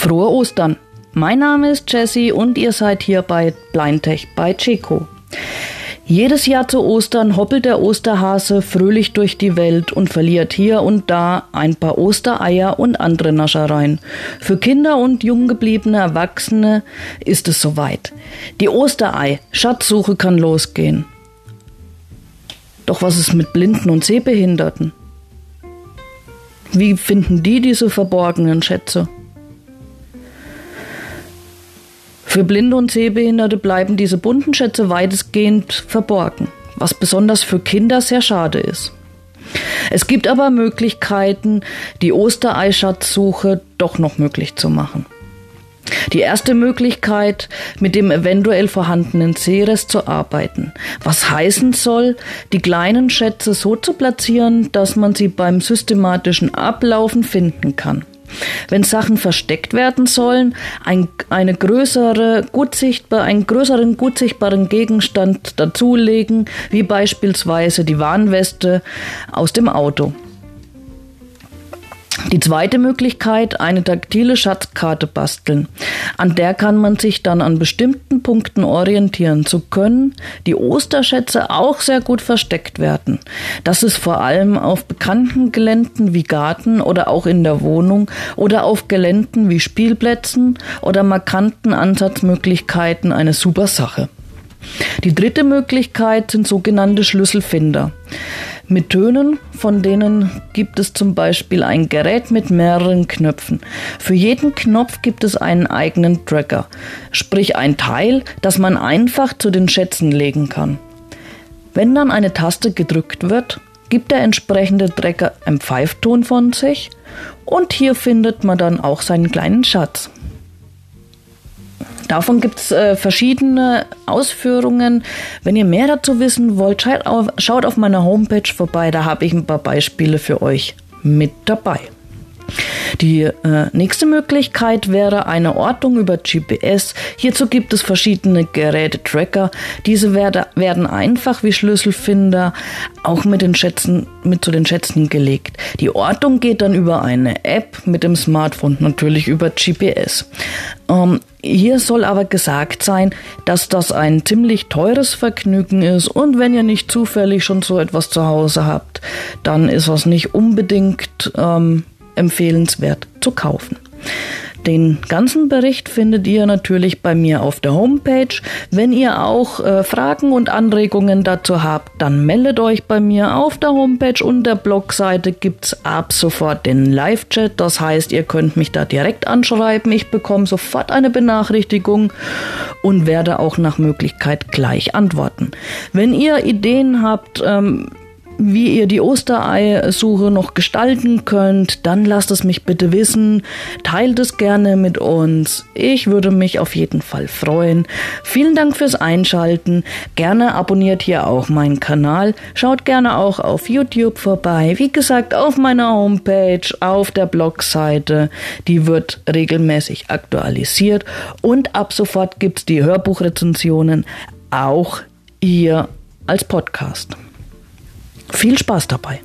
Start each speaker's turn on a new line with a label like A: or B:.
A: Frohe Ostern! Mein Name ist Jessie und ihr seid hier bei Blindtech bei Checo. Jedes Jahr zu Ostern hoppelt der Osterhase fröhlich durch die Welt und verliert hier und da ein paar Ostereier und andere Naschereien. Für Kinder und jung gebliebene Erwachsene ist es soweit. Die Osterei-Schatzsuche kann losgehen. Doch was ist mit Blinden und Sehbehinderten? Wie finden die diese verborgenen Schätze? Für Blinde und Sehbehinderte bleiben diese bunten Schätze weitestgehend verborgen, was besonders für Kinder sehr schade ist. Es gibt aber Möglichkeiten, die Ostereischatzsuche doch noch möglich zu machen. Die erste Möglichkeit, mit dem eventuell vorhandenen Seerest zu arbeiten, was heißen soll, die kleinen Schätze so zu platzieren, dass man sie beim systematischen Ablaufen finden kann. Wenn Sachen versteckt werden sollen, ein, eine größere, gut sichtbar, einen größeren, gut sichtbaren Gegenstand dazulegen, wie beispielsweise die Warnweste aus dem Auto. Die zweite Möglichkeit, eine taktile Schatzkarte basteln. An der kann man sich dann an bestimmten Punkten orientieren zu können, die Osterschätze auch sehr gut versteckt werden. Das ist vor allem auf bekannten Geländen wie Garten oder auch in der Wohnung oder auf Geländen wie Spielplätzen oder markanten Ansatzmöglichkeiten eine super Sache. Die dritte Möglichkeit sind sogenannte Schlüsselfinder mit Tönen, von denen gibt es zum Beispiel ein Gerät mit mehreren Knöpfen. Für jeden Knopf gibt es einen eigenen Tracker, sprich ein Teil, das man einfach zu den Schätzen legen kann. Wenn dann eine Taste gedrückt wird, gibt der entsprechende Tracker einen Pfeifton von sich und hier findet man dann auch seinen kleinen Schatz. Davon gibt es äh, verschiedene Ausführungen. Wenn ihr mehr dazu wissen wollt, schaut auf, schaut auf meiner Homepage vorbei. Da habe ich ein paar Beispiele für euch mit dabei. Die äh, nächste Möglichkeit wäre eine Ortung über GPS. Hierzu gibt es verschiedene Geräte-Tracker. Diese werde, werden einfach wie Schlüsselfinder auch mit, den Schätzen, mit zu den Schätzen gelegt. Die Ortung geht dann über eine App mit dem Smartphone, natürlich über GPS. Ähm, hier soll aber gesagt sein, dass das ein ziemlich teures Vergnügen ist und wenn ihr nicht zufällig schon so etwas zu Hause habt, dann ist das nicht unbedingt ähm, empfehlenswert zu kaufen. Den ganzen Bericht findet ihr natürlich bei mir auf der Homepage. Wenn ihr auch äh, Fragen und Anregungen dazu habt, dann meldet euch bei mir auf der Homepage und der Blogseite gibt es ab sofort den Live-Chat. Das heißt, ihr könnt mich da direkt anschreiben. Ich bekomme sofort eine Benachrichtigung und werde auch nach Möglichkeit gleich antworten. Wenn ihr Ideen habt, ähm, wie ihr die Osterei-Suche noch gestalten könnt, dann lasst es mich bitte wissen. Teilt es gerne mit uns. Ich würde mich auf jeden Fall freuen. Vielen Dank fürs Einschalten. Gerne abonniert hier auch meinen Kanal. Schaut gerne auch auf YouTube vorbei. Wie gesagt, auf meiner Homepage, auf der Blogseite. Die wird regelmäßig aktualisiert. Und ab sofort gibt es die Hörbuchrezensionen auch hier als Podcast. Viel Spaß dabei!